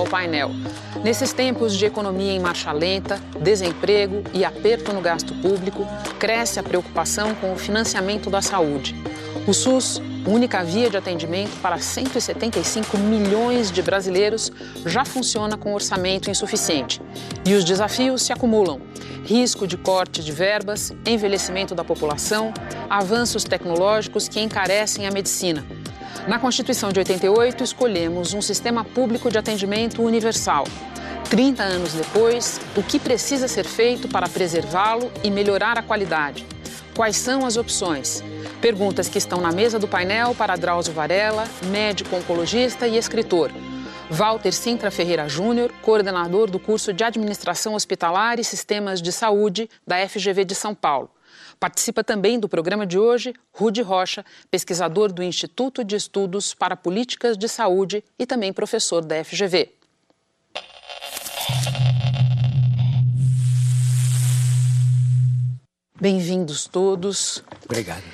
ao painel. Nesses tempos de economia em marcha lenta, desemprego e aperto no gasto público, cresce a preocupação com o financiamento da saúde. O SUS, única via de atendimento para 175 milhões de brasileiros, já funciona com orçamento insuficiente. E os desafios se acumulam risco de corte de verbas, envelhecimento da população, avanços tecnológicos que encarecem a medicina. Na Constituição de 88, escolhemos um sistema público de atendimento universal. 30 anos depois, o que precisa ser feito para preservá-lo e melhorar a qualidade? Quais são as opções? Perguntas que estão na mesa do painel para Drauzio Varela, médico oncologista e escritor. Walter Sintra Ferreira Júnior, coordenador do curso de Administração Hospitalar e Sistemas de Saúde da FGV de São Paulo. Participa também do programa de hoje Rude Rocha, pesquisador do Instituto de Estudos para Políticas de Saúde e também professor da FGV. Bem-vindos todos. Obrigado.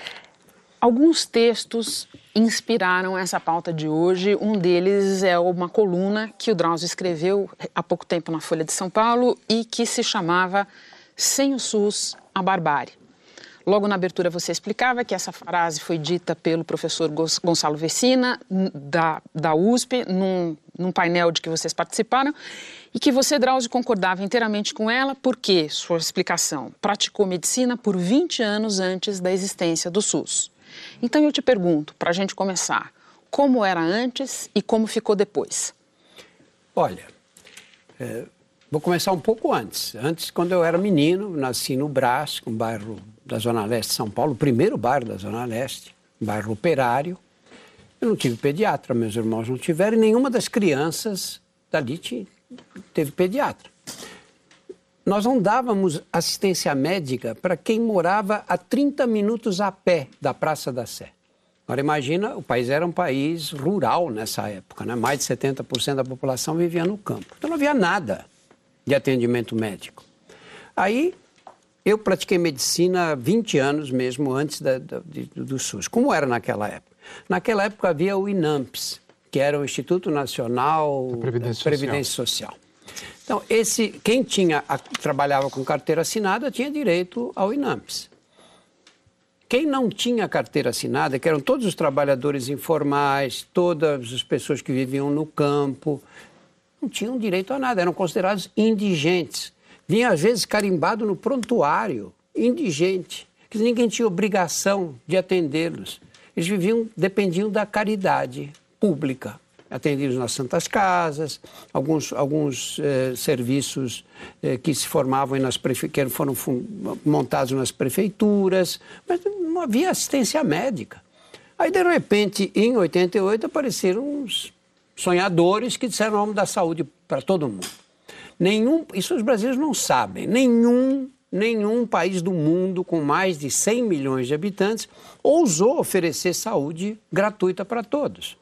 Alguns textos inspiraram essa pauta de hoje. Um deles é uma coluna que o Drauzio escreveu há pouco tempo na Folha de São Paulo e que se chamava Sem o SUS, a barbárie. Logo na abertura você explicava que essa frase foi dita pelo professor Gonçalo Vecina, da, da USP, num, num painel de que vocês participaram, e que você, Drauzio, concordava inteiramente com ela, porque, sua explicação, praticou medicina por 20 anos antes da existência do SUS. Então eu te pergunto, para a gente começar, como era antes e como ficou depois? Olha, é, vou começar um pouco antes. Antes, quando eu era menino, nasci no Brás, um bairro da Zona Leste de São Paulo, o primeiro bairro da Zona Leste, bairro operário. Eu não tive pediatra, meus irmãos não tiveram, e nenhuma das crianças dali teve pediatra nós não dávamos assistência médica para quem morava a 30 minutos a pé da Praça da Sé. Agora imagina, o país era um país rural nessa época, né? mais de 70% da população vivia no campo. Então não havia nada de atendimento médico. Aí eu pratiquei medicina há 20 anos mesmo antes da, da, do, SUS. Como era naquela época? Naquela época havia o INAMPS, que era o Instituto Nacional da Previdência, Previdência Social. Social. Então, esse, quem tinha, trabalhava com carteira assinada tinha direito ao INAMPS. Quem não tinha carteira assinada, que eram todos os trabalhadores informais, todas as pessoas que viviam no campo, não tinham direito a nada, eram considerados indigentes. Vinha, às vezes, carimbado no prontuário, indigente, que ninguém tinha obrigação de atendê-los. Eles viviam, dependiam da caridade pública atendidos nas santas casas, alguns, alguns eh, serviços eh, que se formavam nas prefe... que foram montados nas prefeituras, mas não havia assistência médica. Aí, de repente, em 88, apareceram uns sonhadores que disseram vamos dar saúde para todo mundo. Nenhum, isso os brasileiros não sabem, nenhum, nenhum país do mundo com mais de 100 milhões de habitantes ousou oferecer saúde gratuita para todos.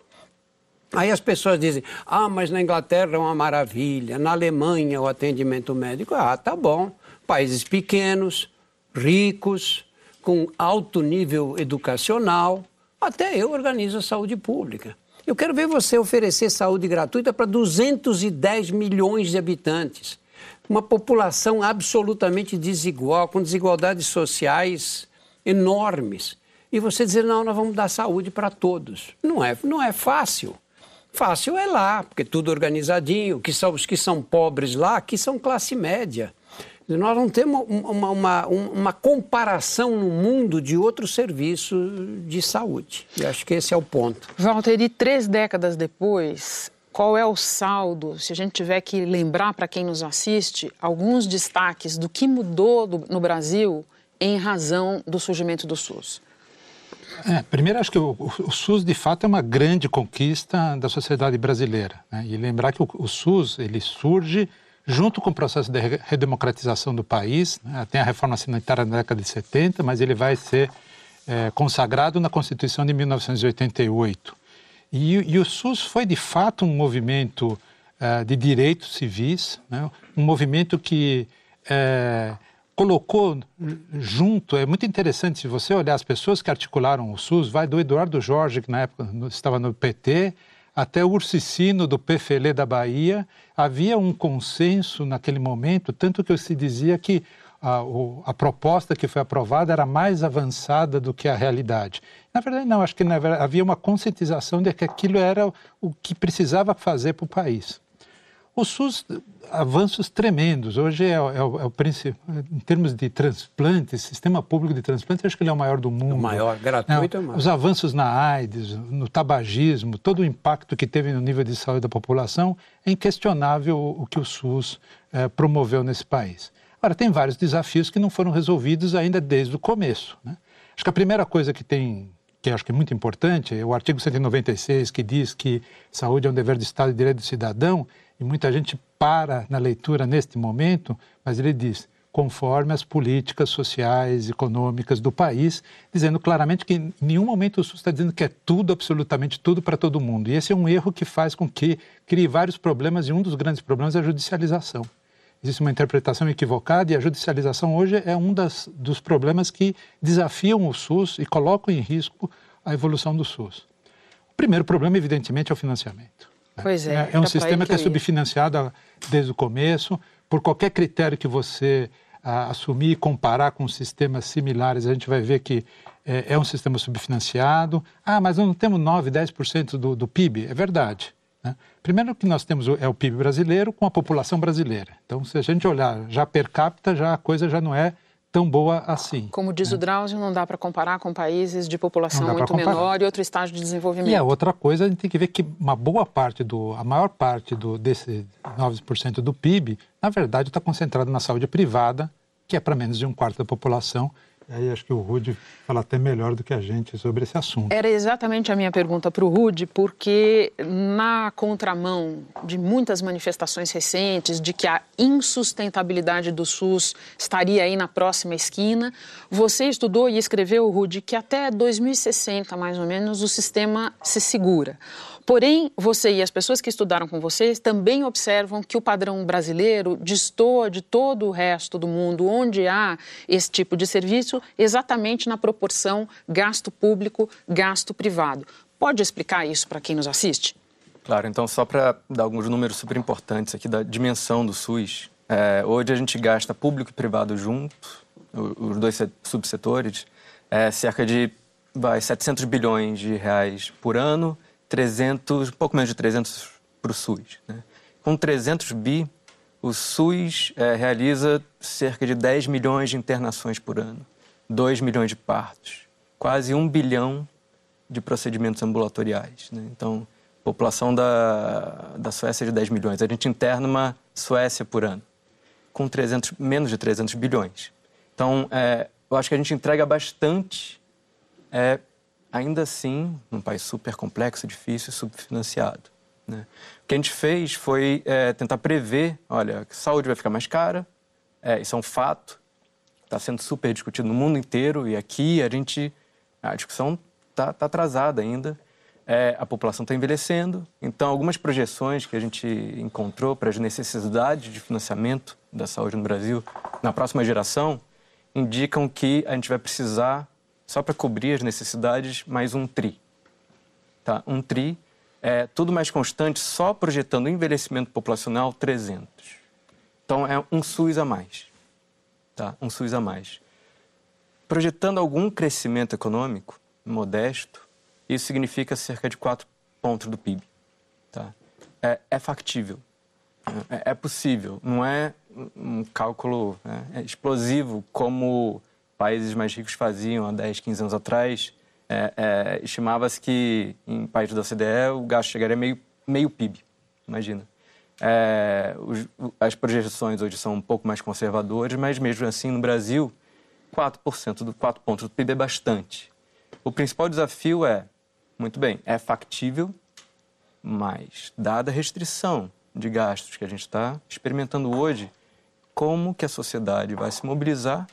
Aí as pessoas dizem: ah, mas na Inglaterra é uma maravilha, na Alemanha o atendimento médico. Ah, tá bom. Países pequenos, ricos, com alto nível educacional. Até eu organizo a saúde pública. Eu quero ver você oferecer saúde gratuita para 210 milhões de habitantes. Uma população absolutamente desigual, com desigualdades sociais enormes. E você dizer, não, nós vamos dar saúde para todos. Não é, não é fácil. Fácil é lá, porque tudo organizadinho, que são os que são pobres lá, que são classe média. Nós não temos uma, uma, uma, comparação no mundo de outros serviços de saúde. E acho que esse é o ponto. Walter, e três décadas depois, qual é o saldo, se a gente tiver que lembrar para quem nos assiste, alguns destaques do que mudou do, no Brasil em razão do surgimento do SUS? É, primeiro, acho que o, o, SUS, de fato, é uma grande conquista da sociedade brasileira. Né? E lembrar que o, o, SUS ele surge junto com o processo de redemocratização do país. Né? Tem a reforma sanitária na década de 70, mas ele vai ser é, consagrado na Constituição de 1988. E, e, o SUS foi, de fato, um movimento é, de direitos civis, né? um movimento que é, colocou junto, é muito interessante se você olhar as pessoas que articularam o SUS, vai do Eduardo Jorge, que na época estava no PT, até o Ursicino do PFL da Bahia, havia um consenso naquele momento, tanto que se dizia que a, a, proposta que foi aprovada era mais avançada do que a realidade. Na verdade, não, acho que verdade, havia uma conscientização de que aquilo era o que precisava fazer para o país. O SUS, avanços tremendos. Hoje é, é, é o, é principal, em termos de transplantes, sistema público de transplantes, acho que ele é o maior do mundo. O maior, gratuito. Não, os avanços na AIDS, no tabagismo, todo o impacto que teve no nível de saúde da população, é inquestionável o, o que o SUS é, promoveu nesse país. Agora, tem vários desafios que não foram resolvidos ainda desde o começo. Né? Acho que a primeira coisa que tem que acho que é muito importante, é o artigo 196, que diz que saúde é um dever do Estado e direito do cidadão, e muita gente para na leitura neste momento, mas ele diz conforme as políticas sociais, econômicas do país, dizendo claramente que em nenhum momento o SUS está dizendo que é tudo, absolutamente tudo para todo mundo. E esse é um erro que faz com que crie vários problemas, e um dos grandes problemas é a judicialização. Existe uma interpretação equivocada e a judicialização hoje é um das, dos problemas que desafiam o SUS e colocam em risco a evolução do SUS. O primeiro problema, evidentemente, é o financiamento. Pois é. É, é um sistema que, que é subfinanciado desde o começo. Por qualquer critério que você ah, assumir e comparar com sistemas similares, a gente vai ver que é, é um sistema subfinanciado. Ah, mas não temos 9, 10% do, do PIB. É verdade. Né? Primeiro que nós temos é o PIB brasileiro com a população brasileira. Então, se a gente olhar já per capita, já a coisa já não é tão boa assim. Como diz né? o Drauzio, não dá para comparar com países de população muito menor e outro estágio de desenvolvimento. E a outra coisa, a gente tem que ver que uma boa parte do, a maior parte do, desse 9% do PIB, na verdade, está concentrado na saúde privada, que é para menos de um quarto da população, Aí acho que o Rude fala até melhor do que a gente sobre esse assunto. Era exatamente a minha pergunta para o Rude, porque na contramão de muitas manifestações recentes de que a insustentabilidade do SUS estaria aí na próxima esquina, você estudou e escreveu, Rude, que até 2060, mais ou menos, o sistema se segura. Porém, você e as pessoas que estudaram com vocês também observam que o padrão brasileiro destoa de todo o resto do mundo, onde há esse tipo de serviço, exatamente na proporção gasto público, gasto privado. Pode explicar isso para quem nos assiste? Claro, então só para dar alguns números super importantes aqui da dimensão do SUS. É, hoje a gente gasta público e privado juntos, os dois subsetores, é, cerca de vai, 700 bilhões de reais por ano 300, um pouco menos de 300 para o SUS. Né? Com 300 bi, o SUS é, realiza cerca de 10 milhões de internações por ano, 2 milhões de partos, quase 1 bilhão de procedimentos ambulatoriais. Né? Então, população da, da Suécia é de 10 milhões. A gente interna uma Suécia por ano, com 300, menos de 300 bilhões. Então, é, eu acho que a gente entrega bastante é, ainda assim, num país super complexo, difícil e subfinanciado. Né? O que a gente fez foi é, tentar prever, olha, que saúde vai ficar mais cara, é, isso é um fato, está sendo super discutido no mundo inteiro e aqui a gente, a discussão está tá atrasada ainda, é, a população está envelhecendo, então algumas projeções que a gente encontrou para as necessidades de financiamento da saúde no Brasil na próxima geração indicam que a gente vai precisar só para cobrir as necessidades, mais um TRI. Tá? Um TRI é tudo mais constante, só projetando envelhecimento populacional 300. Então é um SUS a mais. Tá? Um SUS a mais. Projetando algum crescimento econômico modesto, isso significa cerca de 4 pontos do PIB. Tá? É, é factível, é, é, possível, não é um cálculo né, é explosivo como países mais ricos faziam há 10, 15 anos atrás, é, é, estimava-se que em países da OCDE o gasto chegaria meio, meio PIB, imagina. É, os, as projeções hoje são um pouco mais conservadoras, mas mesmo assim no Brasil, 4%, do, 4 pontos do PIB é bastante. O principal desafio é, muito bem, é factível, mas dada a restrição de gastos que a gente está experimentando hoje, como que a sociedade vai se mobilizar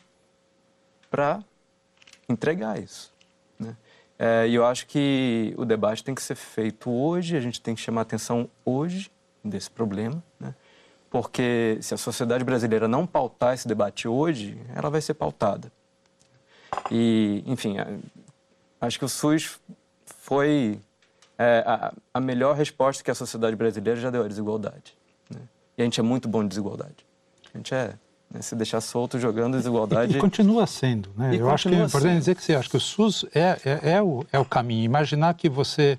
para entregar isso. Né? É, e eu acho que o debate tem que ser feito hoje, a gente tem que chamar atenção hoje desse problema, né? porque se a sociedade brasileira não pautar esse debate hoje, ela vai ser pautada. E, enfim, acho que o SUS foi é, a, a, melhor resposta que a sociedade brasileira já deu à desigualdade. Né? E a gente é muito bom de desigualdade. A gente é. Né? Se deixar solto jogando desigualdade. E, e continua sendo. Né? Eu acho que é importante dizer que você acha que o SUS é, é, é, o, é o caminho. Imaginar que você.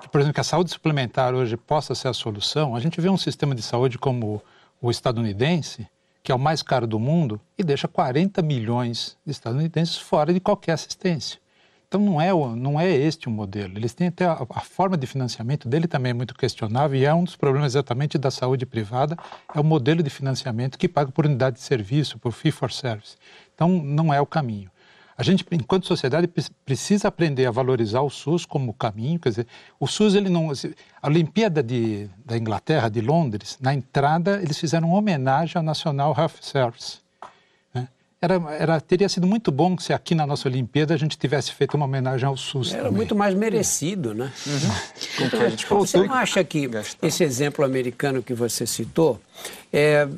Que, por exemplo, que a saúde suplementar hoje possa ser a solução. A gente vê um sistema de saúde como o estadunidense, que é o mais caro do mundo, e deixa 40 milhões de estadunidenses fora de qualquer assistência. Então não é, não é este o modelo. Eles têm até a, a, forma de financiamento dele também é muito questionável e é um dos problemas exatamente da saúde privada, é o modelo de financiamento que paga por unidade de serviço, por fee for service. Então não é o caminho. A gente, enquanto sociedade, precisa aprender a valorizar o SUS como caminho. Quer dizer, o SUS, ele não. A Olimpíada de, da Inglaterra, de Londres, na entrada, eles fizeram uma homenagem ao National Health Service era, era, teria sido muito bom se aqui na nossa Olimpíada a gente tivesse feito uma homenagem ao SUS. Era também. muito mais merecido, né? Uhum. Então, você não acha que gastar. esse exemplo americano que você citou é,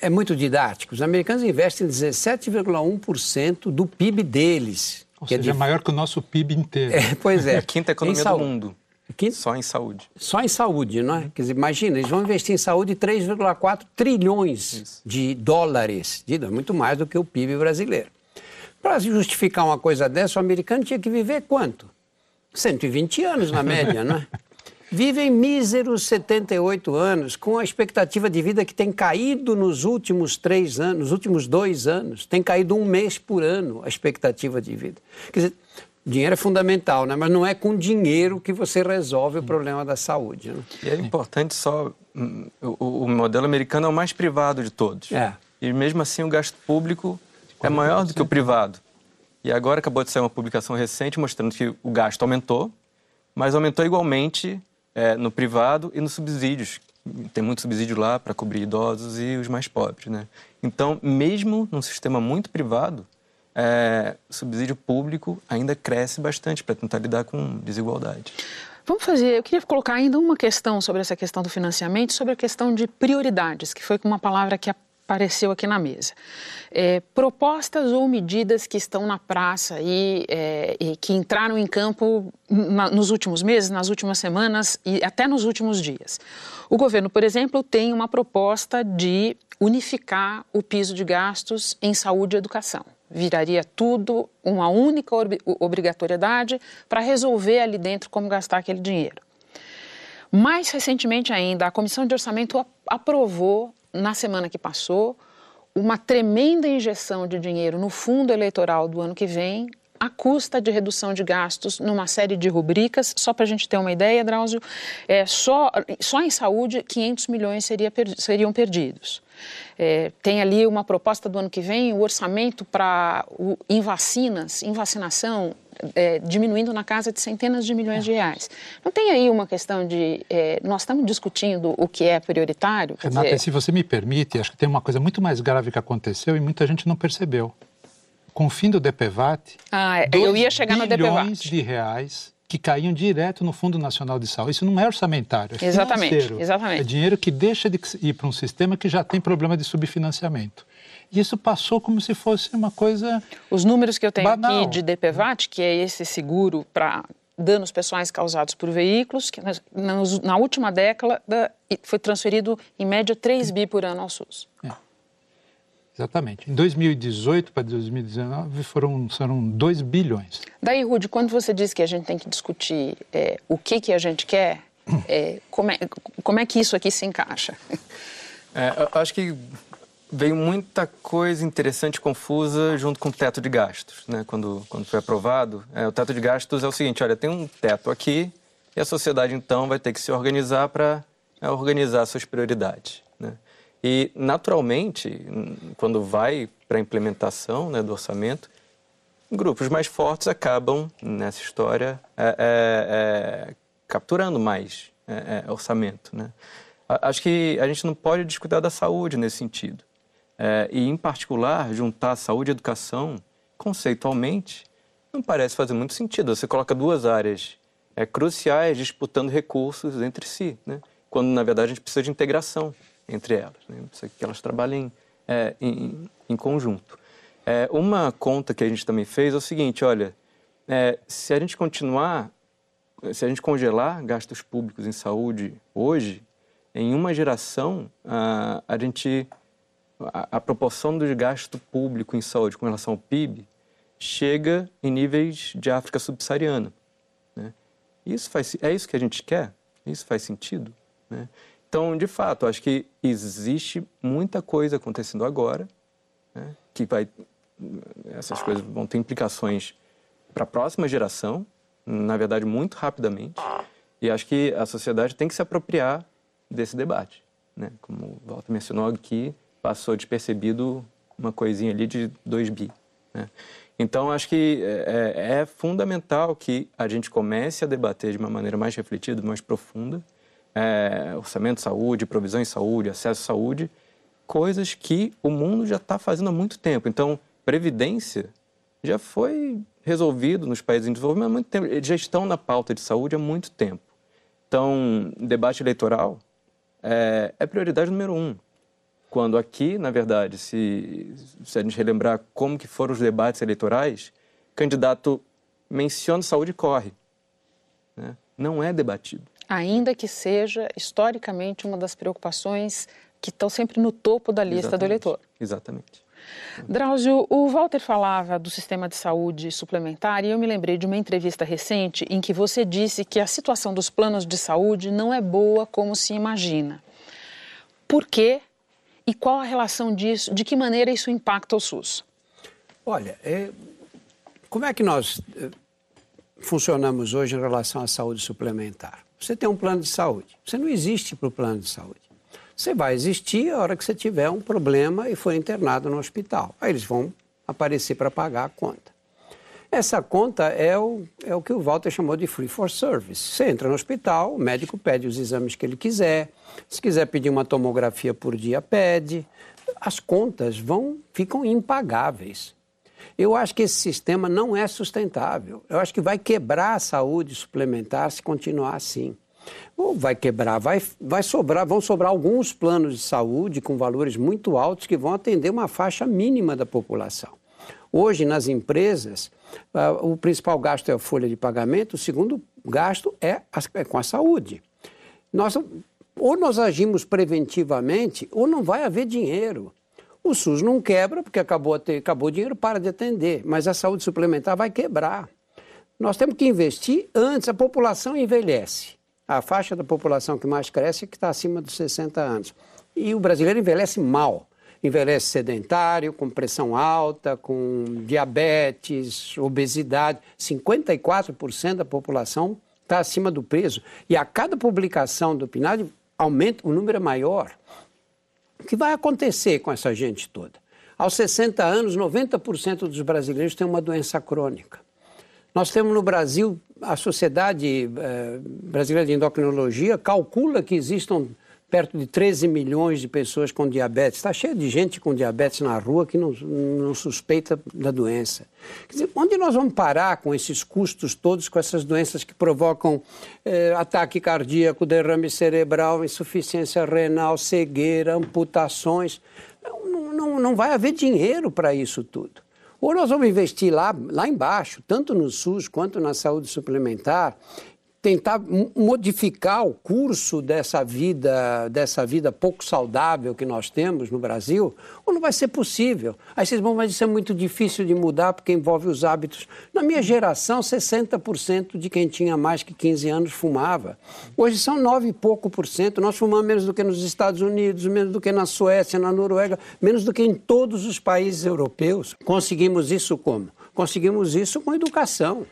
é muito didático? Os americanos investem 17,1% do PIB deles. Ou seja, é, de... é, maior que o nosso PIB inteiro. É, pois é. é a quinta economia do mundo. Quinto? Só em saúde. Só em saúde, não é? Quer dizer, imagina, eles vão investir em saúde 3,4 trilhões Isso. de dólares. De, muito mais do que o PIB brasileiro. Para justificar uma coisa dessa, o americano tinha que viver quanto? 120 anos, na média, não é? Vivem míseros 78 anos, com a expectativa de vida que tem caído nos últimos três anos, nos últimos dois anos. Tem caído um mês por ano a expectativa de vida. Quer dizer, Dinheiro é fundamental, né? mas não é com dinheiro que você resolve o problema da saúde. Né? E é importante só. Hum, o, o, modelo americano é o mais privado de todos. É. E mesmo assim o gasto público é maior do que o privado. E agora acabou de sair uma publicação recente mostrando que o gasto aumentou, mas aumentou igualmente é, no privado e nos subsídios. Tem muito subsídio lá para cobrir idosos e os mais pobres. Né? Então, mesmo num sistema muito privado, é, subsídio público ainda cresce bastante para tentar lidar com desigualdade. Vamos fazer, eu queria colocar ainda uma questão sobre essa questão do financiamento, sobre a questão de prioridades, que foi uma palavra que apareceu aqui na mesa. É, propostas ou medidas que estão na praça e, é, e que entraram em campo na, nos últimos meses, nas últimas semanas e até nos últimos dias. O governo, por exemplo, tem uma proposta de unificar o piso de gastos em saúde e educação viraria tudo uma única obrigatoriedade para resolver ali dentro como gastar aquele dinheiro. Mais recentemente ainda, a Comissão de Orçamento aprovou, na semana que passou, uma tremenda injeção de dinheiro no fundo eleitoral do ano que vem, à custa de redução de gastos numa série de rubricas. Só para a gente ter uma ideia, Drauzio, é, só, só em saúde, 500 milhões seria, seriam perdidos. É, tem ali uma proposta do ano que vem, o orçamento para em vacinas, em vacinação, é, diminuindo na casa de centenas de milhões de reais. Não tem aí uma questão de. É, nós estamos discutindo o que é prioritário? Renata, dizer... se você me permite, acho que tem uma coisa muito mais grave que aconteceu e muita gente não percebeu. Com o fim do DPVAT, ah, eu ia chegar no DPVAT. de reais que caíam direto no Fundo Nacional de Saúde. Isso não é orçamentário, é exatamente, financeiro. Exatamente. É dinheiro que deixa de ir para um sistema que já tem problema de subfinanciamento. E isso passou como se fosse uma coisa. Os números que eu tenho banal. aqui de DPVAT, que é esse seguro para danos pessoais causados por veículos, que na, na última década foi transferido em média 3 bi por ano ao SUS. É. Exatamente. Em 2018 para 2019 foram, foram 2 bilhões. Daí, Rude, quando você diz que a gente tem que discutir é, o que, que a gente quer, é, como, é, como é que isso aqui se encaixa? É, eu acho que veio muita coisa interessante confusa junto com o teto de gastos, né? quando, quando foi aprovado. É, o teto de gastos é o seguinte, olha, tem um teto aqui e a sociedade, então, vai ter que se organizar para é, organizar suas prioridades. E, naturalmente, quando vai para a implementação né, do orçamento, grupos mais fortes acabam, nessa história, é, é, é, capturando mais é, é, orçamento. Né? Acho que a gente não pode discutir da saúde nesse sentido. É, e, em particular, juntar saúde e educação, conceitualmente, não parece fazer muito sentido. Você coloca duas áreas cruciais disputando recursos entre si, né? quando, na verdade, a gente precisa de integração entre elas, né? que elas trabalhem é, em, em, conjunto. É, uma conta que a gente também fez é o seguinte, olha, é, se a gente continuar se a gente congelar gastos públicos em saúde hoje, em uma geração, a, a gente a, a proporção do gasto público em saúde com relação ao PIB chega em níveis de África subsaariana. Né? Isso faz, é isso que a gente quer? Isso faz sentido? Né? Então, de fato, acho que existe muita coisa acontecendo agora, né? que vai, essas coisas vão ter implicações para a próxima geração, na verdade, muito rapidamente. E acho que a sociedade tem que se apropriar desse debate. Né? Como o Walter mencionou aqui, passou despercebido uma coisinha ali de 2 bi. Né? Então, acho que é, é, é, fundamental que a gente comece a debater de uma maneira mais refletida, mais profunda, é, orçamento de saúde, provisão em saúde, acesso à saúde, coisas que o mundo já está fazendo há muito tempo. Então, previdência já foi resolvido nos países em desenvolvimento há muito tempo. Já estão na pauta de saúde há muito tempo. Então, debate eleitoral é, é prioridade número um. Quando aqui, na verdade, se, se a gente relembrar como que foram os debates eleitorais, candidato menciona saúde e corre. Né? Não é debatido. Ainda que seja, historicamente, uma das preocupações que estão sempre no topo da lista Exatamente. do eleitor. Exatamente. Drauzio, o Walter falava do sistema de saúde suplementar e eu me lembrei de uma entrevista recente em que você disse que a situação dos planos de saúde não é boa como se imagina. Por quê e qual a relação disso? De que maneira isso impacta o SUS? Olha, é, como é que nós é, funcionamos hoje em relação à saúde suplementar? Você tem um plano de saúde. Você não existe para o plano de saúde. Você vai existir a hora que você tiver um problema e for internado no hospital. Aí eles vão aparecer para pagar a conta. Essa conta é o, é o que o Walter chamou de free for service. Você entra no hospital, o médico pede os exames que ele quiser. Se quiser pedir uma tomografia por dia, pede. As contas vão ficam impagáveis. Eu acho que esse sistema não é sustentável. Eu acho que vai quebrar a saúde suplementar se continuar assim. Ou vai quebrar, vai, vai sobrar, vão sobrar alguns planos de saúde com valores muito altos que vão atender uma faixa mínima da população. Hoje, nas empresas, uh, o principal gasto é a folha de pagamento, o segundo gasto é, é com a saúde. Nós, ou nós agimos preventivamente, ou não vai haver dinheiro. O SUS não quebra, porque acabou, ter, acabou o dinheiro, para de atender, mas a saúde suplementar vai quebrar. Nós temos que investir antes, a população envelhece. A faixa da população que mais cresce é que está acima dos 60 anos. E o brasileiro envelhece mal envelhece sedentário, com pressão alta, com diabetes, obesidade. 54% da população está acima do peso. E a cada publicação do PNAD aumenta, o número é maior. O que vai acontecer com essa gente toda? Aos 60 anos, 90% dos brasileiros têm uma doença crônica. Nós temos no Brasil, a Sociedade eh, Brasileira de Endocrinologia calcula que existam perto de 13 milhões de pessoas com diabetes. Está cheio de gente com diabetes na rua que não, não suspeita da doença. Quer dizer, onde nós vamos parar com esses custos todos, com essas doenças que provocam eh, ataque cardíaco, derrame cerebral, insuficiência renal, cegueira, amputações? Não, não, não vai haver dinheiro para isso tudo. Ou nós vamos investir lá, lá embaixo, tanto no SUS quanto na saúde suplementar, tentar modificar o curso dessa vida, dessa vida pouco saudável que nós temos no Brasil, ou não vai ser possível. Aí vocês vão, mas isso é muito difícil de mudar porque envolve os hábitos. Na minha geração, 60% de quem tinha mais que 15 anos fumava. Hoje são 9 e pouco por cento. Nós fumamos menos do que nos Estados Unidos, menos do que na Suécia, na Noruega, menos do que em todos os países europeus. Conseguimos isso como? Conseguimos isso com educação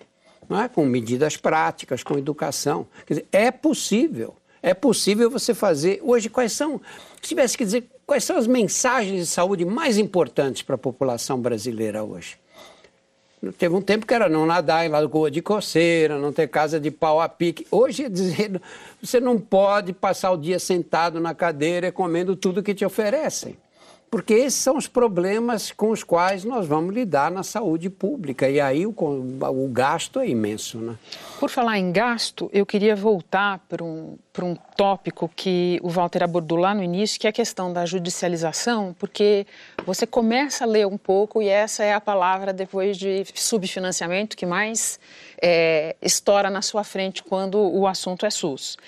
é? com medidas práticas, com educação. Quer dizer, é possível. É possível você fazer. Hoje, quais são, se tivesse que dizer, quais são as mensagens de saúde mais importantes para a população brasileira hoje? Teve um tempo que era não nadar em lagoa de coceira, não ter casa de pau a pique. Hoje é dizer, você não pode passar o dia sentado na cadeira comendo tudo que te oferecem porque esses são os problemas com os quais nós vamos lidar na saúde pública. E aí o, o gasto é imenso. Né? Por falar em gasto, eu queria voltar para um, para um tópico que o Walter abordou lá no início, que é a questão da judicialização, porque você começa a ler um pouco e essa é a palavra depois de subfinanciamento que mais é, estoura na sua frente quando o assunto é SUS.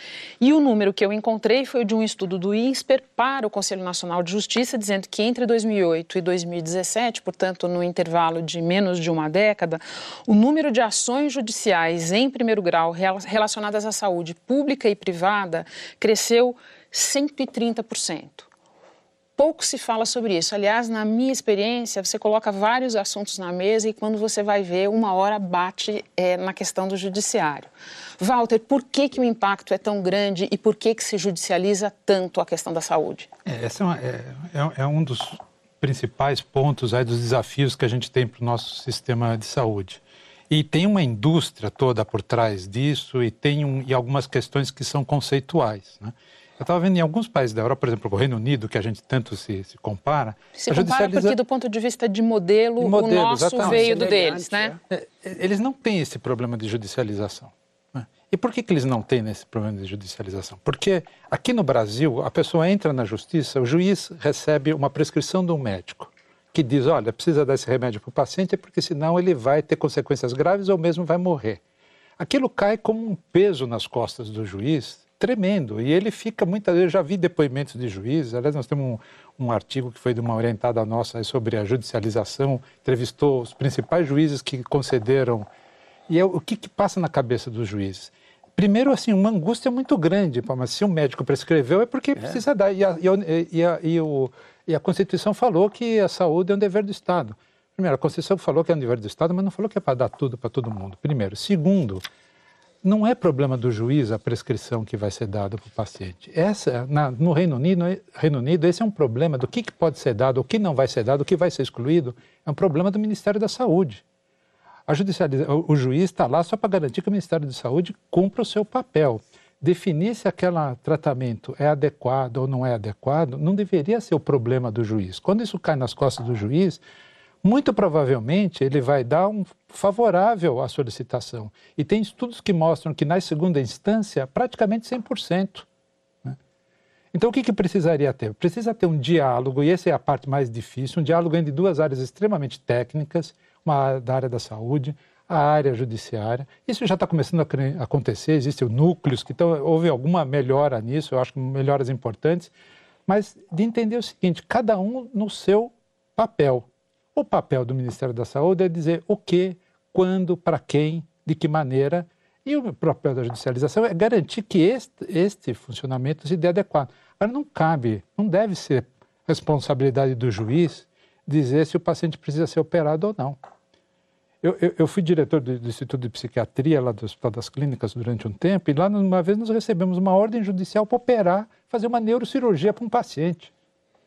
E o número que eu encontrei foi de um estudo do INSPER para o Conselho Nacional de Justiça, dizendo que entre 2008 e 2017, portanto, no intervalo de menos de uma década, o número de ações judiciais em primeiro grau relacionadas à saúde pública e privada cresceu 130% pouco se fala sobre isso. Aliás, na minha experiência, você coloca vários assuntos na mesa e quando você vai ver, uma hora bate é, na questão do judiciário. Walter, por que, que o impacto é tão grande e por que, que se judicializa tanto a questão da saúde? É, esse é, uma, é, é, é um dos principais pontos aí dos desafios que a gente tem para o nosso sistema de saúde. E tem uma indústria toda por trás disso e tem um, e algumas questões que são conceituais. Né? Eu estava vendo em alguns países da Europa, por exemplo, o Reino Unido, que a gente tanto se, se compara. Se compara judicializa... porque, do ponto de vista de modelo, de modelo o nosso exatamente. veio do deles, né? É, é, eles não têm esse problema de judicialização. Né? E por que, que eles não têm esse problema de judicialização? Porque aqui no Brasil, a pessoa entra na justiça, o juiz recebe uma prescrição de um médico que diz: olha, precisa dar esse remédio para o paciente, porque senão ele vai ter consequências graves ou mesmo vai morrer. Aquilo cai como um peso nas costas do juiz tremendo. E ele fica muitas vezes, já vi depoimentos de juízes, aliás, nós temos um, um artigo que foi de uma orientada nossa sobre a judicialização, entrevistou os principais juízes que concederam. E é, o que, que passa na cabeça dos juízes? Primeiro, assim, uma angústia muito grande, mas se o um médico prescreveu é porque é. precisa dar. E a, e, a, e, a, e, o, e a Constituição falou que a saúde é um dever do Estado. Primeiro, a Constituição falou que é um dever do Estado, mas não falou que é para dar tudo para todo mundo. Primeiro. Segundo, não é problema do juiz a prescrição que vai ser dada para o paciente. Essa, na, no Reino Unido, Reino Unido, esse é um problema do que, que pode ser dado, o que não vai ser dado, o que vai ser excluído, é um problema do Ministério da Saúde. A o, o juiz está lá só para garantir que o Ministério da Saúde cumpra o seu papel. Definir se aquele tratamento é adequado ou não é adequado não deveria ser o problema do juiz. Quando isso cai nas costas do juiz, muito provavelmente ele vai dar um favorável à solicitação. E tem estudos que mostram que na segunda instância, praticamente 100%. Né? Então, o que, que precisaria ter? Precisa ter um diálogo, e essa é a parte mais difícil, um diálogo entre duas áreas extremamente técnicas, uma da área da saúde, a área judiciária. Isso já está começando a acontecer, existem núcleos que estão, houve alguma melhora nisso, eu acho que melhoras importantes, mas de entender o seguinte, cada um no seu papel. O papel do Ministério da Saúde é dizer o que, quando, para quem, de que maneira. E o papel da judicialização é garantir que este, este funcionamento se dê adequado. Agora, não cabe, não deve ser responsabilidade do juiz dizer se o paciente precisa ser operado ou não. Eu, eu, eu fui diretor do, do, Instituto de Psiquiatria lá do Hospital das Clínicas durante um tempo e lá uma vez nós recebemos uma ordem judicial para operar, fazer uma neurocirurgia para um paciente,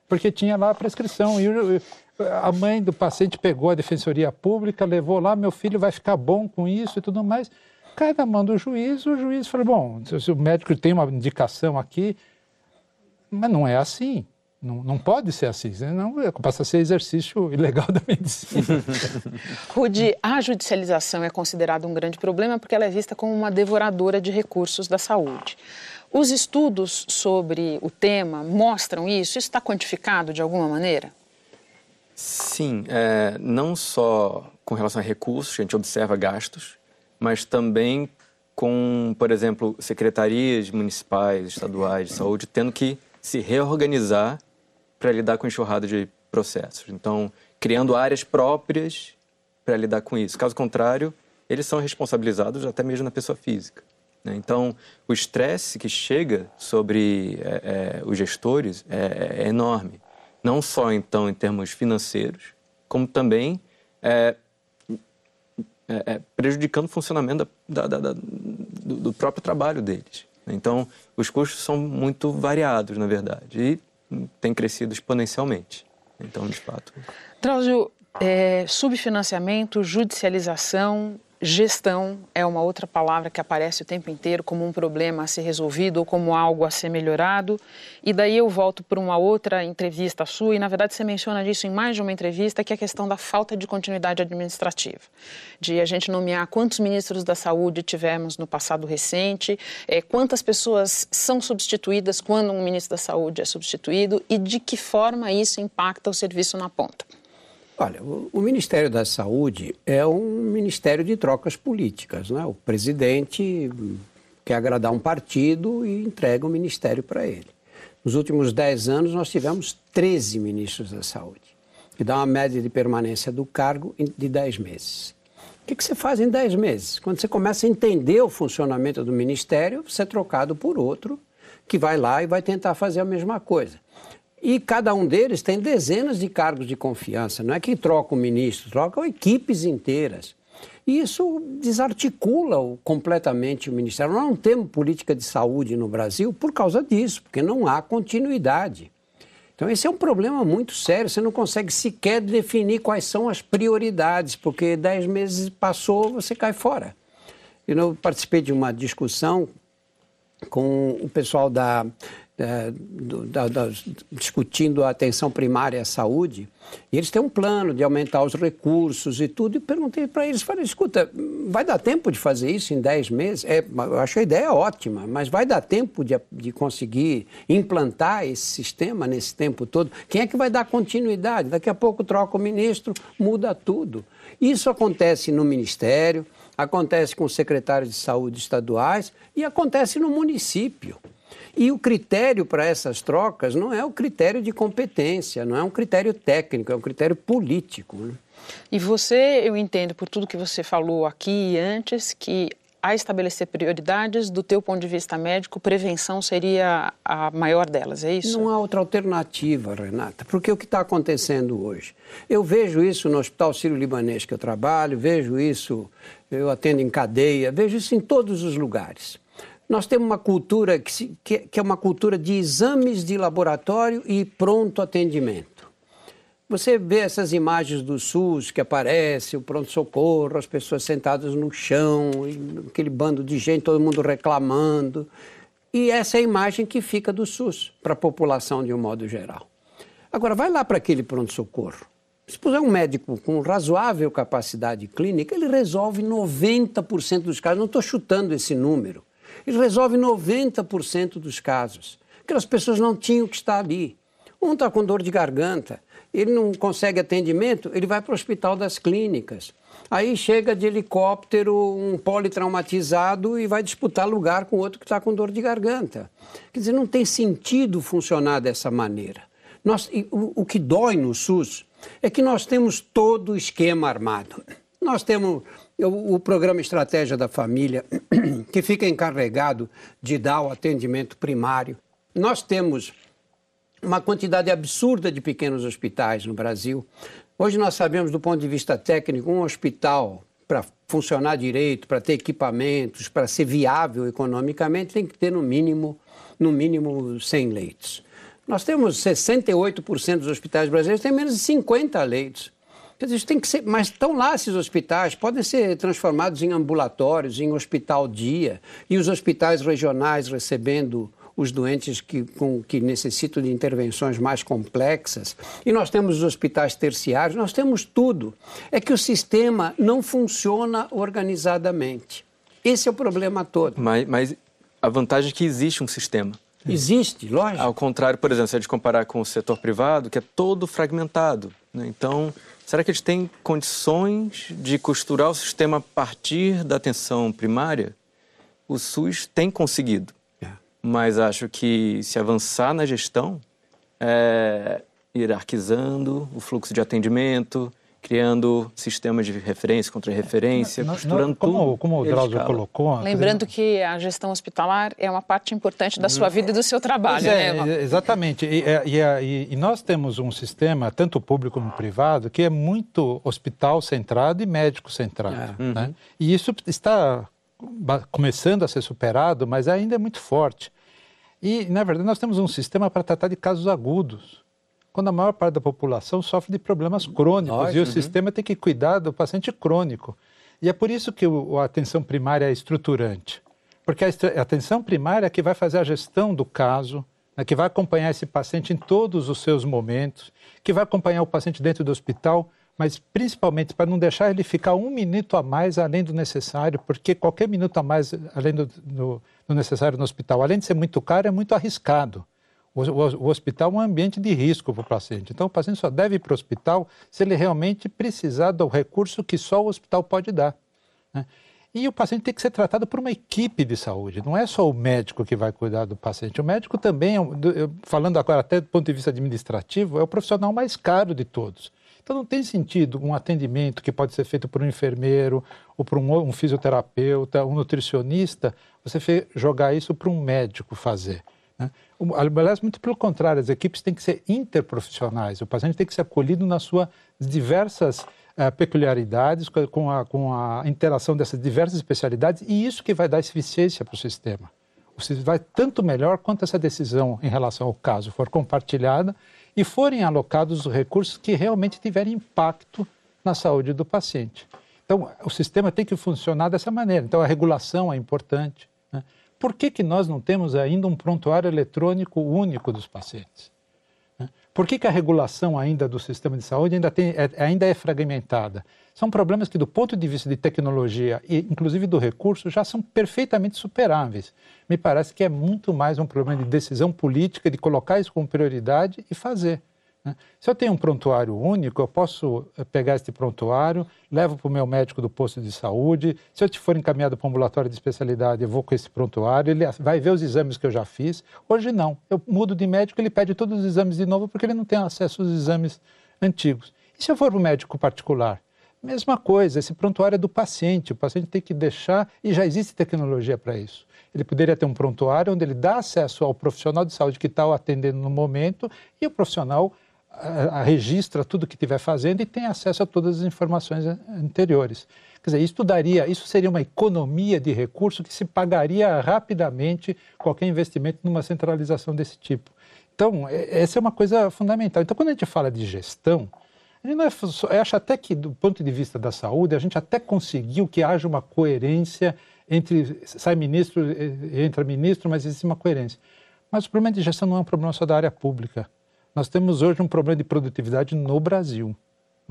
porque tinha lá a prescrição. E a mãe do paciente pegou a defensoria pública, levou lá, meu filho vai ficar bom com isso e tudo mais. Cada mão do juiz, o juiz falou: bom, se o médico tem uma indicação aqui, mas não é assim. Não, não pode ser assim, senão passa a ser exercício ilegal da medicina. Rude, a judicialização é considerada um grande problema porque ela é vista como uma devoradora de recursos da saúde. Os estudos sobre o tema mostram isso? Isso está quantificado de alguma maneira? Sim, é, não só com relação a recursos, a gente observa gastos, mas também com, por exemplo, secretarias municipais, estaduais de saúde tendo que se reorganizar para lidar com enxurrada de processos. Então, criando áreas próprias para lidar com isso. Caso contrário, eles são responsabilizados até mesmo na pessoa física. Né? Então, o estresse que chega sobre é, é, os gestores é, é enorme não só então em termos financeiros, como também é, é, é prejudicando o funcionamento da, da, da, do, do, próprio trabalho deles. Então, os custos são muito variados, na verdade, e têm crescido exponencialmente. Então, de fato. Drauzio, é, subfinanciamento, judicialização, Gestão é uma outra palavra que aparece o tempo inteiro como um problema a ser resolvido ou como algo a ser melhorado. E daí eu volto para uma outra entrevista sua, e na verdade você menciona isso em mais de uma entrevista, que é a questão da falta de continuidade administrativa. De a gente nomear quantos ministros da saúde tivemos no passado recente, é, quantas pessoas são substituídas quando um ministro da saúde é substituído e de que forma isso impacta o serviço na ponta. Olha, o, Ministério da Saúde é um ministério de trocas políticas. Né? O presidente quer agradar um partido e entrega o ministério para ele. Nos últimos 10 anos, nós tivemos 13 ministros da Saúde, que dá uma média de permanência do cargo de 10 meses. O que, que você faz em 10 meses? Quando você começa a entender o funcionamento do ministério, você é trocado por outro que vai lá e vai tentar fazer a mesma coisa. E cada um deles tem dezenas de cargos de confiança. Não é que troca o ministro, trocam equipes inteiras. E isso desarticula completamente o Ministério. Nós não temos política de saúde no Brasil por causa disso, porque não há continuidade. Então, esse é um problema muito sério. Você não consegue sequer definir quais são as prioridades, porque dez meses passou, você cai fora. Eu participei de uma discussão com o pessoal da é, do, da, da, discutindo a atenção primária à saúde, e eles têm um plano de aumentar os recursos e tudo, e perguntei para eles, falei, escuta, vai dar tempo de fazer isso em 10 meses? É, eu acho a ideia ótima, mas vai dar tempo de, de conseguir implantar esse sistema nesse tempo todo? Quem é que vai dar continuidade? Daqui a pouco troca o ministro, muda tudo. Isso acontece no Ministério, acontece com os secretários de saúde estaduais e acontece no município. E o critério para essas trocas não é o critério de competência, não é um critério técnico, é um critério político. Né? E você, eu entendo por tudo que você falou aqui e antes, que a estabelecer prioridades, do teu ponto de vista médico, prevenção seria a maior delas, é isso? Não há outra alternativa, Renata, porque o que está acontecendo hoje? Eu vejo isso no Hospital Sírio-Libanês que eu trabalho, vejo isso, eu atendo em cadeia, vejo isso em todos os lugares. Nós temos uma cultura que, se, que, que é uma cultura de exames de laboratório e pronto atendimento. Você vê essas imagens do SUS que aparece, o pronto-socorro, as pessoas sentadas no chão, aquele bando de gente, todo mundo reclamando. E essa é a imagem que fica do SUS para a população de um modo geral. Agora, vai lá para aquele pronto-socorro. Se puser um médico com razoável capacidade clínica, ele resolve 90% dos casos. Não estou chutando esse número. Ele resolve 90% dos casos. Aquelas pessoas não tinham que estar ali. Um está com dor de garganta, ele não consegue atendimento, ele vai para o hospital das clínicas. Aí chega de helicóptero um politraumatizado e vai disputar lugar com outro que está com dor de garganta. Quer dizer, não tem sentido funcionar dessa maneira. Nós, o, o que dói no SUS é que nós temos todo o esquema armado. Nós temos o, o programa Estratégia da Família, que fica encarregado de dar o atendimento primário. Nós temos uma quantidade absurda de pequenos hospitais no Brasil. Hoje nós sabemos, do ponto de vista técnico, um hospital para funcionar direito, para ter equipamentos, para ser viável economicamente, tem que ter no mínimo, no mínimo 100 leitos. Nós temos 68% dos hospitais brasileiros têm menos de 50 leitos. Quer dizer, isso tem que ser, mas estão lá esses hospitais, podem ser transformados em ambulatórios, em hospital dia, e os hospitais regionais recebendo os doentes que, com, que necessitam de intervenções mais complexas. E nós temos os hospitais terciários, nós temos tudo. É que o sistema não funciona organizadamente. Esse é o problema todo. Mas, mas a vantagem é que existe um sistema. Existe, lógico. Ao contrário, por exemplo, se a gente comparar com o setor privado, que é todo fragmentado. Né? Então, Será que eles têm condições de costurar o sistema a partir da atenção primária? O SUS tem conseguido, é. mas acho que se avançar na gestão, é, hierarquizando o fluxo de atendimento, criando sistemas de referência contra referência, não, costurando não, como, tudo. Como o Drauzio colocou... Lembrando que a gestão hospitalar é uma parte importante da sua vida e do seu trabalho, é, né? Exatamente. E, e, e, nós temos um sistema, tanto público como privado, que é muito hospital centrado e médico centrado. É. Né? Uhum. E isso está começando a ser superado, mas ainda é muito forte. E, na verdade, nós temos um sistema para tratar de casos agudos quando a maior parte da população sofre de problemas crônicos Lógico, e o uhum. sistema tem que cuidar do paciente crônico. E é por isso que o, a atenção primária é estruturante. Porque a, a atenção primária é que vai fazer a gestão do caso, né, que vai acompanhar esse paciente em todos os seus momentos, que vai acompanhar o paciente dentro do hospital, mas principalmente para não deixar ele ficar um minuto a mais além do necessário, porque qualquer minuto a mais além do, do, do necessário no hospital, além de ser muito caro, é muito arriscado. O, o, o hospital é um ambiente de risco para o paciente. Então, o paciente só deve ir para o hospital se ele realmente precisar do recurso que só o hospital pode dar. Né? E o paciente tem que ser tratado por uma equipe de saúde, não é só o médico que vai cuidar do paciente. O médico também, falando agora até do ponto de vista administrativo, é o profissional mais caro de todos. Então não tem sentido um atendimento que pode ser feito por um enfermeiro ou por um, um fisioterapeuta, um nutricionista, você jogar isso para um médico fazer. Né? Aliás, muito pelo contrário, as equipes têm que ser interprofissionais. O paciente tem que ser acolhido nas suas diversas uh, peculiaridades, com a, com a interação dessas diversas especialidades, e isso que vai dar eficiência para o sistema. O sistema vai tanto melhor quanto essa decisão em relação ao caso for compartilhada e forem alocados os recursos que realmente tiverem impacto na saúde do paciente. Então, o sistema tem que funcionar dessa maneira. Então, a regulação é importante. Né? Por que, que nós não temos ainda um prontuário eletrônico único dos pacientes? Né? Por que, que a regulação ainda do sistema de saúde ainda, tem, é, ainda é fragmentada? São problemas que, do ponto de vista de tecnologia e, inclusive, do recurso, já são perfeitamente superáveis. Me parece que é muito mais um problema de decisão política, de colocar isso como prioridade e fazer. Né? Se eu tenho um prontuário único, eu posso eh, pegar este prontuário, levo para o meu médico do posto de saúde. Se eu for encaminhado para um ambulatório de especialidade, eu vou com esse prontuário, ele vai ver os exames que eu já fiz. Hoje não. Eu mudo de médico, ele pede todos os exames de novo porque ele não tem acesso aos exames antigos. E se eu for para o médico particular? Mesma coisa, esse prontuário é do paciente, o paciente tem que deixar, e já existe tecnologia para isso. Ele poderia ter um prontuário onde ele dá acesso ao profissional de saúde que está o atendendo no momento e o profissional a, a, registra tudo que estiver fazendo e tem acesso a todas as informações anteriores. Quer dizer, isso daria, isso seria uma economia de recurso que se pagaria rapidamente qualquer investimento numa centralização desse tipo. Então, essa é uma coisa fundamental. Então, quando a gente fala de gestão, é, eu acho até que, do ponto de vista da saúde, a gente até conseguiu que haja uma coerência entre sai ministro, entra ministro, mas existe uma coerência. Mas o problema de gestão não é um problema só da área pública. Nós temos hoje um problema de produtividade no Brasil.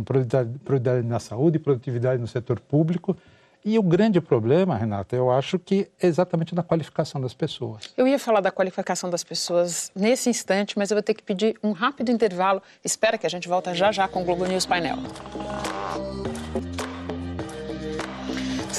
Produtividade, produtividade na saúde, produtividade no setor público e o grande problema, Renata, eu acho que é exatamente na qualificação das pessoas. Eu ia falar da qualificação das pessoas nesse instante, mas eu vou ter que pedir um rápido intervalo. Espera que a gente volta já já com o Globo News Painel.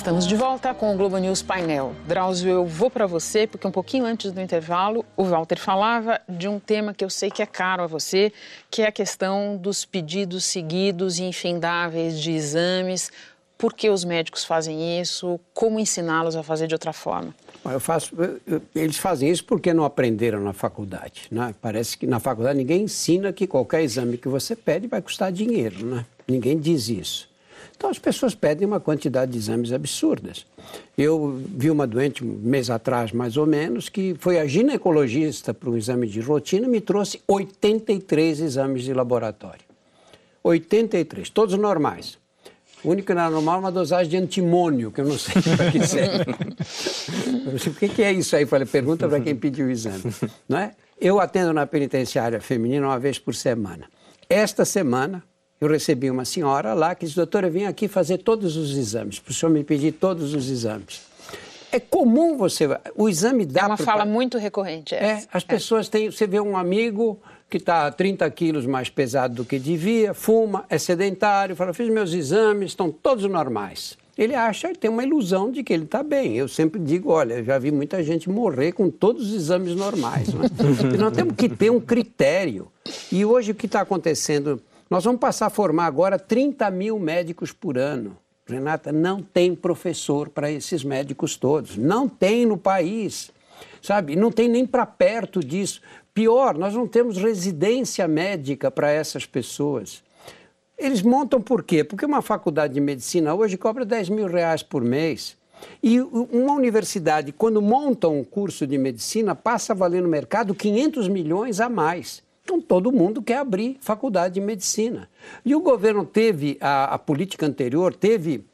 Estamos de volta com o Globo News Painel. Drauzio, eu vou para você, porque um pouquinho antes do intervalo, o Walter falava de um tema que eu sei que é caro a você, que é a questão dos pedidos seguidos e infindáveis de exames por que os médicos fazem isso? Como ensiná-los a fazer de outra forma? Eu faço, eles fazem isso porque não aprenderam na faculdade. Né? Parece que na faculdade ninguém ensina que qualquer exame que você pede vai custar dinheiro. Né? Ninguém diz isso. Então as pessoas pedem uma quantidade de exames absurdas. Eu vi uma doente um mês atrás, mais ou menos, que foi a ginecologista para um exame de rotina me trouxe 83 exames de laboratório. 83, todos normais. O único que não normal é uma dosagem de antimônio, que eu não sei para que serve. o que é isso aí? Falei, pergunta para quem pediu o exame. Não é? Eu atendo na penitenciária feminina uma vez por semana. Esta semana, eu recebi uma senhora lá que disse, doutora, eu vim aqui fazer todos os exames, para o senhor me pedir todos os exames. É comum você... O exame dá... É uma fala muito recorrente. É, é as pessoas têm... Você vê um amigo que está 30 quilos mais pesado do que devia, fuma, é sedentário, fala, fiz meus exames, estão todos normais. Ele acha, tem uma ilusão de que ele está bem. Eu sempre digo, olha, eu já vi muita gente morrer com todos os exames normais. Né? e nós temos que ter um critério. E hoje o que está acontecendo? Nós vamos passar a formar agora 30 mil médicos por ano. Renata, não tem professor para esses médicos todos. Não tem no país. Sabe? Não tem nem para perto disso. Pior, nós não temos residência médica para essas pessoas. Eles montam por quê? Porque uma faculdade de medicina hoje cobra 10 mil reais por mês. E uma universidade, quando monta um curso de medicina, passa a valer no mercado 500 milhões a mais. Então todo mundo quer abrir faculdade de medicina. E o governo teve, a, a política anterior teve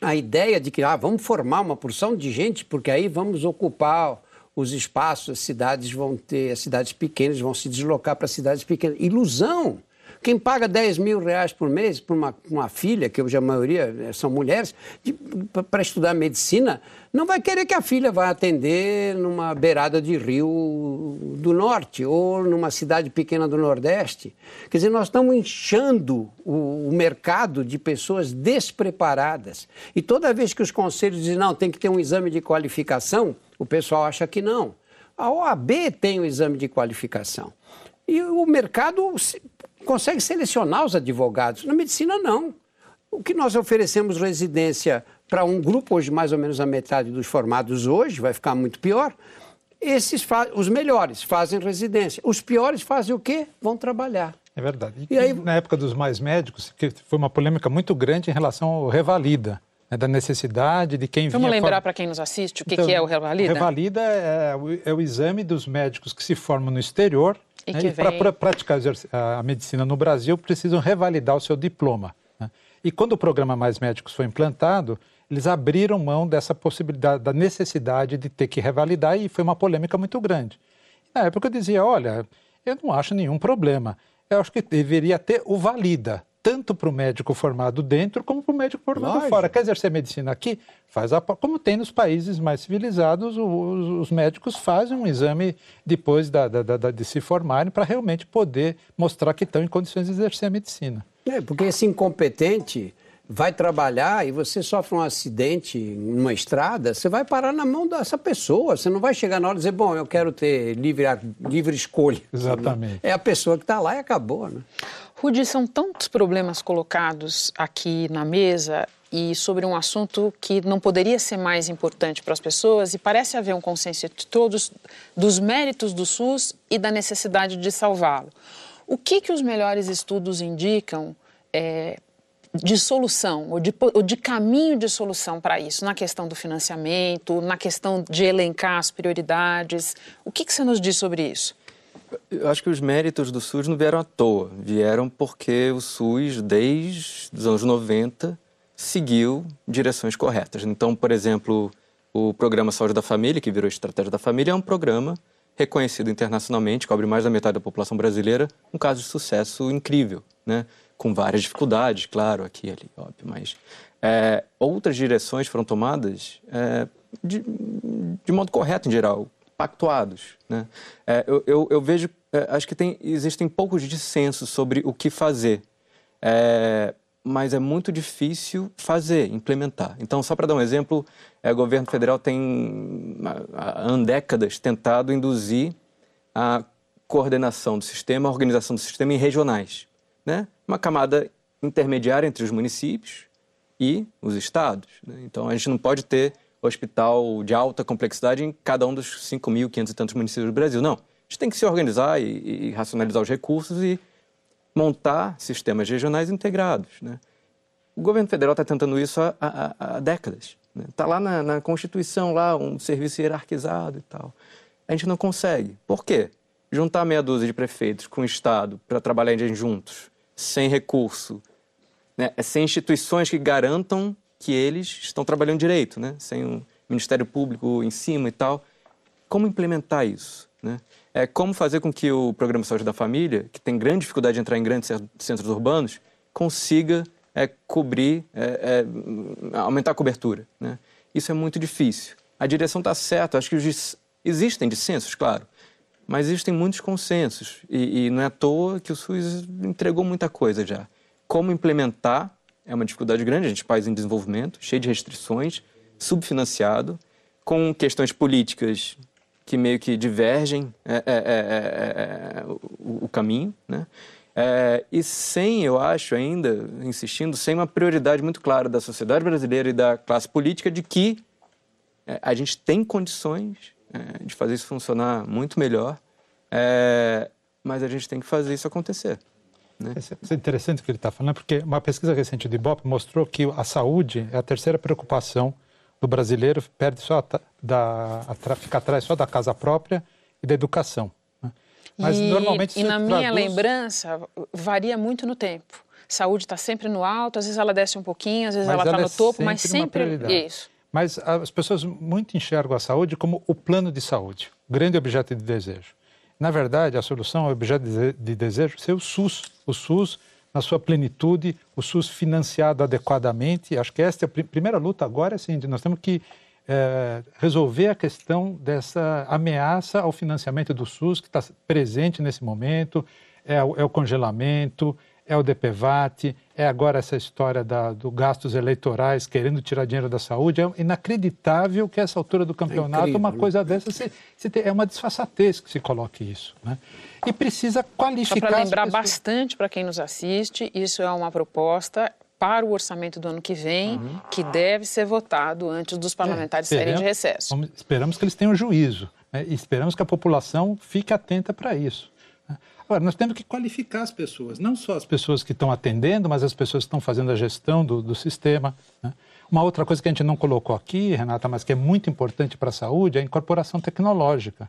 a ideia de que ah, vamos formar uma porção de gente, porque aí vamos ocupar os espaços, as cidades vão ter, as cidades pequenas vão se deslocar para cidades pequenas. Ilusão! Quem paga 10 mil reais por mês para uma, uma filha, que hoje a maioria eh, são mulheres, para estudar medicina, não vai querer que a filha vá atender numa beirada de rio do norte ou numa cidade pequena do nordeste. Quer dizer, nós estamos inchando o, o mercado de pessoas despreparadas. E toda vez que os conselhos dizem, não, tem que ter um exame de qualificação, o pessoal acha que não. A OAB tem o exame de qualificação. E o mercado consegue selecionar os advogados. Na medicina, não. O que nós oferecemos residência para um grupo, hoje mais ou menos a metade dos formados hoje, vai ficar muito pior. Esses os melhores fazem residência. Os piores fazem o quê? Vão trabalhar. É verdade. E, e aí... na época dos mais médicos, que foi uma polêmica muito grande em relação ao revalida, né, da necessidade de quem Vamos lembrar para quem nos assiste o que, então, que é o revalida? O revalida é o, é o exame dos médicos que se formam no exterior e, né? para praticar a medicina no Brasil, precisam revalidar o seu diploma. Né? E quando o programa Mais Médicos foi implantado, eles abriram mão dessa possibilidade, da necessidade de ter que revalidar, e foi uma polêmica muito grande. Na época eu dizia: olha, eu não acho nenhum problema. Eu acho que deveria ter o valida tanto para o médico formado dentro como para o médico formado Lógico. fora. Quer exercer medicina aqui? Faz a, como tem nos países mais civilizados, os, os médicos fazem um exame depois da, da, da, de se formarem para realmente poder mostrar que estão em condições de exercer a medicina. É, porque esse incompetente vai trabalhar e você sofre um acidente numa estrada, você vai parar na mão dessa pessoa. Você não vai chegar na hora e dizer, bom, eu quero ter livre, livre escolha. Exatamente. É a pessoa que está lá e acabou, né? Rudi, são tantos problemas colocados aqui na mesa e sobre um assunto que não poderia ser mais importante para as pessoas e parece haver um consenso de todos dos méritos do SUS e da necessidade de salvá-lo. O que, que os melhores estudos indicam é, de solução ou de, ou de caminho de solução para isso, na questão do financiamento, na questão de elencar as prioridades? O que, que você nos diz sobre isso? Eu acho que os méritos do SUS não vieram à toa. Vieram porque o SUS, desde os anos 90, seguiu direções corretas. Então, por exemplo, o Programa Saúde da Família, que virou Estratégia da Família, é um programa reconhecido internacionalmente, cobre mais da metade da população brasileira, um caso de sucesso incrível, né? com várias dificuldades, claro, aqui e ali, óbvio, mas é, outras direções foram tomadas é, de, de modo correto em geral pactuados. Né? É, eu, eu, eu, vejo, é, acho que tem, existem poucos dissensos sobre o que fazer, é, mas é muito difícil fazer, implementar. Então, só para dar um exemplo, é, o governo federal tem há, décadas tentado induzir a coordenação do sistema, a organização do sistema em regionais, né? uma camada intermediária entre os municípios e os estados. Né? Então, a gente não pode ter hospital de alta complexidade em cada um dos 5.500 e tantos municípios do Brasil. Não. A gente tem que se organizar e, e racionalizar os recursos e montar sistemas regionais integrados. Né? O governo federal está tentando isso há, há, há décadas. Está né? Tá lá na, na, Constituição, lá, um serviço hierarquizado e tal. A gente não consegue. Por quê? Juntar meia dúzia de prefeitos com o Estado para trabalhar juntos, sem recurso, né? sem instituições que garantam que eles estão trabalhando direito, né? sem um Ministério Público em cima e tal. Como implementar isso? Né? É, como fazer com que o Programa Saúde da Família, que tem grande dificuldade de entrar em grandes centros urbanos, consiga é, cobrir, é, é, aumentar a cobertura. Né? Isso é muito difícil. A direção está certa, acho que os, existem dissensos, claro, mas existem muitos consensos e, e não é à toa que o SUS entregou muita coisa já. Como implementar é uma dificuldade grande, a gente é um país em desenvolvimento, cheio de restrições, subfinanciado, com questões políticas que meio que divergem é, é, é, é o, o, caminho, né? É, e sem, eu acho ainda, insistindo, sem uma prioridade muito clara da sociedade brasileira e da classe política de que é, a gente tem condições de fazer isso funcionar muito melhor, mas a gente tem que fazer isso acontecer. Né? Isso é interessante o que ele está falando, porque uma pesquisa recente do Ibope mostrou que a saúde é a terceira preocupação do brasileiro, perde só da, a, fica atrás só da casa própria e da educação. Né? Mas e, normalmente e na minha traduz... lembrança varia muito no tempo. saúde está sempre no alto, às vezes ela desce um pouquinho, às vezes mas ela está no é topo, sempre mas sempre isso. Mas as pessoas muito enxergam a saúde como o plano de saúde, o grande objeto de desejo. Na verdade, a solução, o objeto de desejo, ser o SUS. O SUS na sua plenitude, o SUS financiado adequadamente. Acho que esta é a primeira luta agora, é assim, nós temos que é, resolver a questão dessa ameaça ao financiamento do SUS que está presente nesse momento, é é o congelamento, é o DPVAT, é agora essa história da, do gastos eleitorais querendo tirar dinheiro da saúde. É inacreditável que essa altura do campeonato, é uma né? coisa dessa, se, se tem, é uma desfaçatez que se coloque isso. Né? E precisa qualificar. Só para lembrar bastante para quem nos assiste, isso é uma proposta para o orçamento do ano que vem, uhum. que deve ser votado antes dos parlamentares é, saírem de recesso. Esperamos que eles tenham juízo né? e esperamos que a população fique atenta para isso. Agora, nós temos que qualificar as pessoas, não só as pessoas que estão atendendo, mas as pessoas que estão fazendo a gestão do, do sistema. Né? Uma outra coisa que a gente não colocou aqui, Renata, mas que é muito importante para a saúde, é a incorporação tecnológica.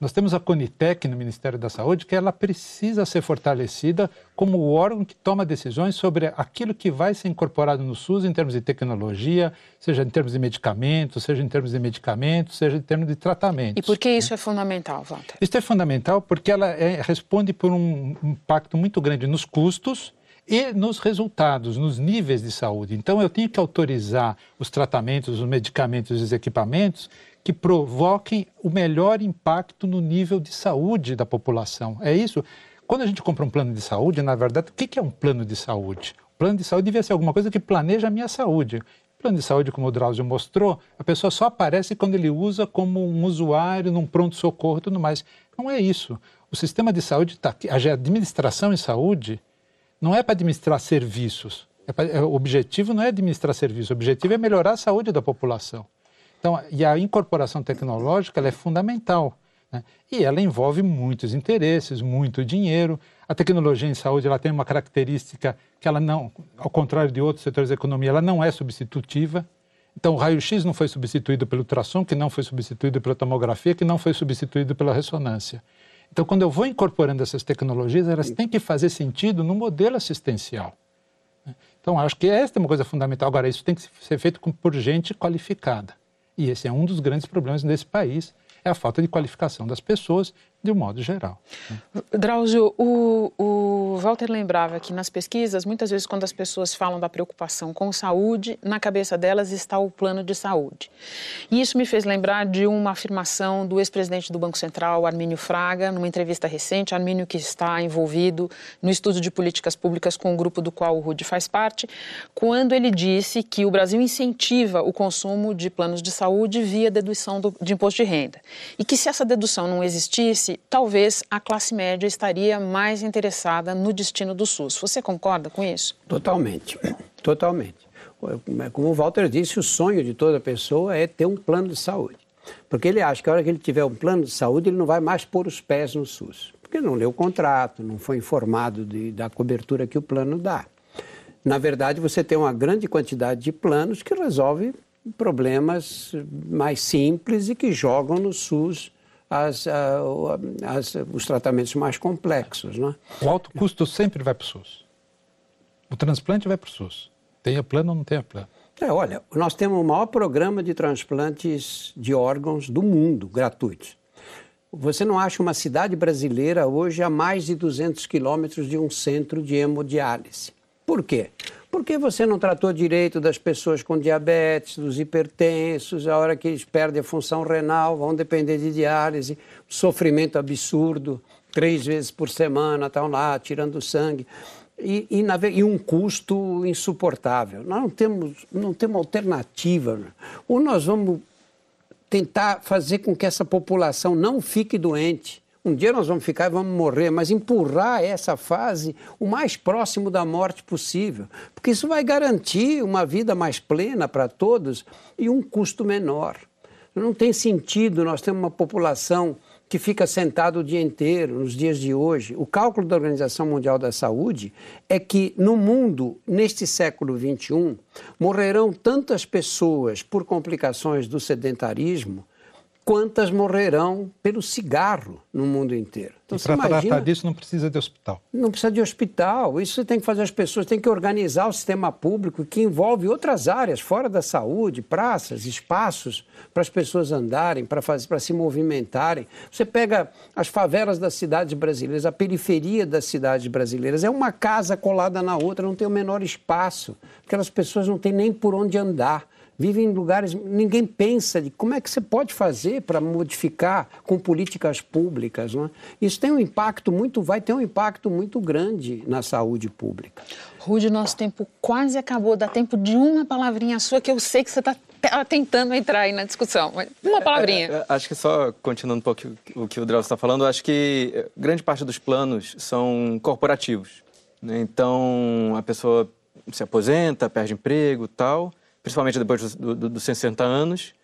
Nós temos a Conitec no Ministério da Saúde, que ela precisa ser fortalecida como o órgão que toma decisões sobre aquilo que vai ser incorporado no SUS em termos de tecnologia, seja em termos de medicamentos, seja em termos de medicamentos, seja em termos de tratamentos. E por que isso é fundamental, Walter? Isso é fundamental porque ela é, responde por um impacto muito grande nos custos e nos resultados, nos níveis de saúde. Então, eu tenho que autorizar os tratamentos, os medicamentos e os equipamentos que provoquem o melhor impacto no nível de saúde da população. É isso. Quando a gente compra um plano de saúde, na verdade, o que é um plano de saúde? O plano de saúde devia ser alguma coisa que planeja a minha saúde. O plano de saúde, como o Drauzio mostrou, a pessoa só aparece quando ele usa como um usuário num pronto-socorro e tudo mais. Não é isso. O sistema de saúde está aqui. A administração em saúde não é para administrar serviços. É pra, é, o objetivo não é administrar serviços, o objetivo é melhorar a saúde da população. Então, e a incorporação tecnológica é fundamental. Né? E ela envolve muitos interesses, muito dinheiro. A tecnologia em saúde ela tem uma característica que ela não, ao contrário de outros setores da economia, ela não é substitutiva. Então, o raio-x não foi substituído pelo ultrassom, que não foi substituído pela tomografia, que não foi substituído pela ressonância. Então, quando eu vou incorporando essas tecnologias, elas têm que fazer sentido no modelo assistencial. Né? Então, acho que esta é uma coisa fundamental. Agora, isso tem que ser feito por gente qualificada. E esse é um dos grandes problemas desse país, é a falta de qualificação das pessoas de um modo geral. Drauzio, o, o Walter lembrava que nas pesquisas, muitas vezes quando as pessoas falam da preocupação com saúde, na cabeça delas está o plano de saúde. E isso me fez lembrar de uma afirmação do ex-presidente do Banco Central, Armínio Fraga, numa entrevista recente, Armínio que está envolvido no estudo de políticas públicas com o grupo do qual o RUD faz parte, quando ele disse que o Brasil incentiva o consumo de planos de saúde via dedução do, de imposto de renda. E que se essa dedução não existisse, talvez a classe média estaria mais interessada no destino do SUS. Você concorda com isso? Totalmente, totalmente. Como o Walter disse, o sonho de toda pessoa é ter um plano de saúde. Porque ele acha que a hora que ele tiver um plano de saúde, ele não vai mais pôr os pés no SUS. Porque não leu o contrato, não foi informado de, da cobertura que o plano dá. Na verdade, você tem uma grande quantidade de planos que resolvem problemas mais simples e que jogam no SUS as, as, os tratamentos mais complexos. Né? O alto custo sempre vai para o SUS. O transplante vai para o SUS. Tenha plano ou não tenha plano. É, olha, nós temos o maior programa de transplantes de órgãos do mundo, gratuitos. Você não acha uma cidade brasileira hoje a mais de 200 quilômetros de um centro de hemodiálise. Por quê? Porque você não tratou direito das pessoas com diabetes, dos hipertensos, a hora que eles perdem a função renal, vão depender de diálise, sofrimento absurdo, três vezes por semana, estão lá tirando sangue. E, e, na, e, um custo insuportável. Nós não temos, não temos alternativa. Né? Ou nós vamos tentar fazer com que essa população não fique doente, um dia nós vamos ficar e vamos morrer, mas empurrar essa fase o mais próximo da morte possível, porque isso vai garantir uma vida mais plena para todos e um custo menor. Não tem sentido nós termos uma população que fica sentada o dia inteiro, nos dias de hoje. O cálculo da Organização Mundial da Saúde é que no mundo, neste século XXI, morrerão tantas pessoas por complicações do sedentarismo quantas morrerão pelo cigarro no mundo inteiro. Então, para tratar disso não precisa de hospital. Não precisa de hospital. Isso tem que fazer as pessoas, tem que organizar o sistema público que envolve outras áreas fora da saúde, praças, espaços para as pessoas andarem, para para se movimentarem. Você pega as favelas das cidades brasileiras, a periferia das cidades brasileiras, é uma casa colada na outra, não tem o menor espaço. Aquelas pessoas não têm nem por onde andar vivem em lugares. Ninguém pensa de como é que você pode fazer para modificar com políticas públicas. Não é? Isso tem um impacto muito, vai ter um impacto muito grande na saúde pública. Rude, nosso tempo quase acabou. Dá tempo de uma palavrinha sua que eu sei que você está tentando entrar aí na discussão. Uma palavrinha. É, é, acho que só continuando um pouco o que o Drauzio está falando, acho que eh, grande parte dos planos são corporativos. Né? Então, a pessoa se aposenta, perde emprego tal, principalmente depois dos do, do 60 anos,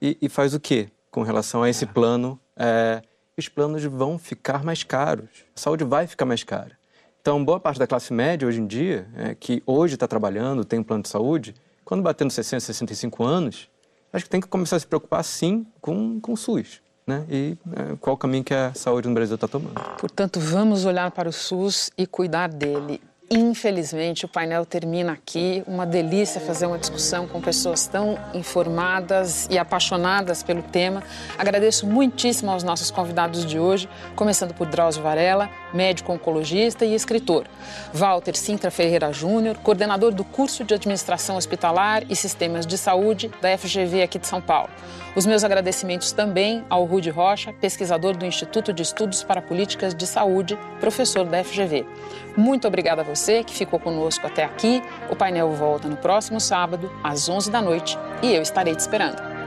e, e, faz o quê com relação a esse plano? É, os planos vão ficar mais caros, a saúde vai ficar mais cara. Então, boa parte da classe média hoje em dia, é, que hoje está trabalhando, tem um plano de saúde, quando bater nos 60, 65 anos, acho que tem que começar a se preocupar, sim, com, com o SUS. Né? E é, qual o caminho que a saúde no Brasil está tomando. Portanto, vamos olhar para o SUS e cuidar dele. Infelizmente, o painel termina aqui. Uma delícia fazer uma discussão com pessoas tão informadas e apaixonadas pelo tema. Agradeço muitíssimo aos nossos convidados de hoje, começando por Drauzio Varela, médico oncologista e escritor. Walter Sintra Ferreira Júnior, coordenador do curso de Administração Hospitalar e Sistemas de Saúde da FGV aqui de São Paulo. Os meus agradecimentos também ao Rude Rocha, pesquisador do Instituto de Estudos para Políticas de Saúde, professor da FGV. Muito obrigada a você que ficou conosco até aqui. O painel volta no próximo sábado, às 11 da noite, e eu estarei te esperando.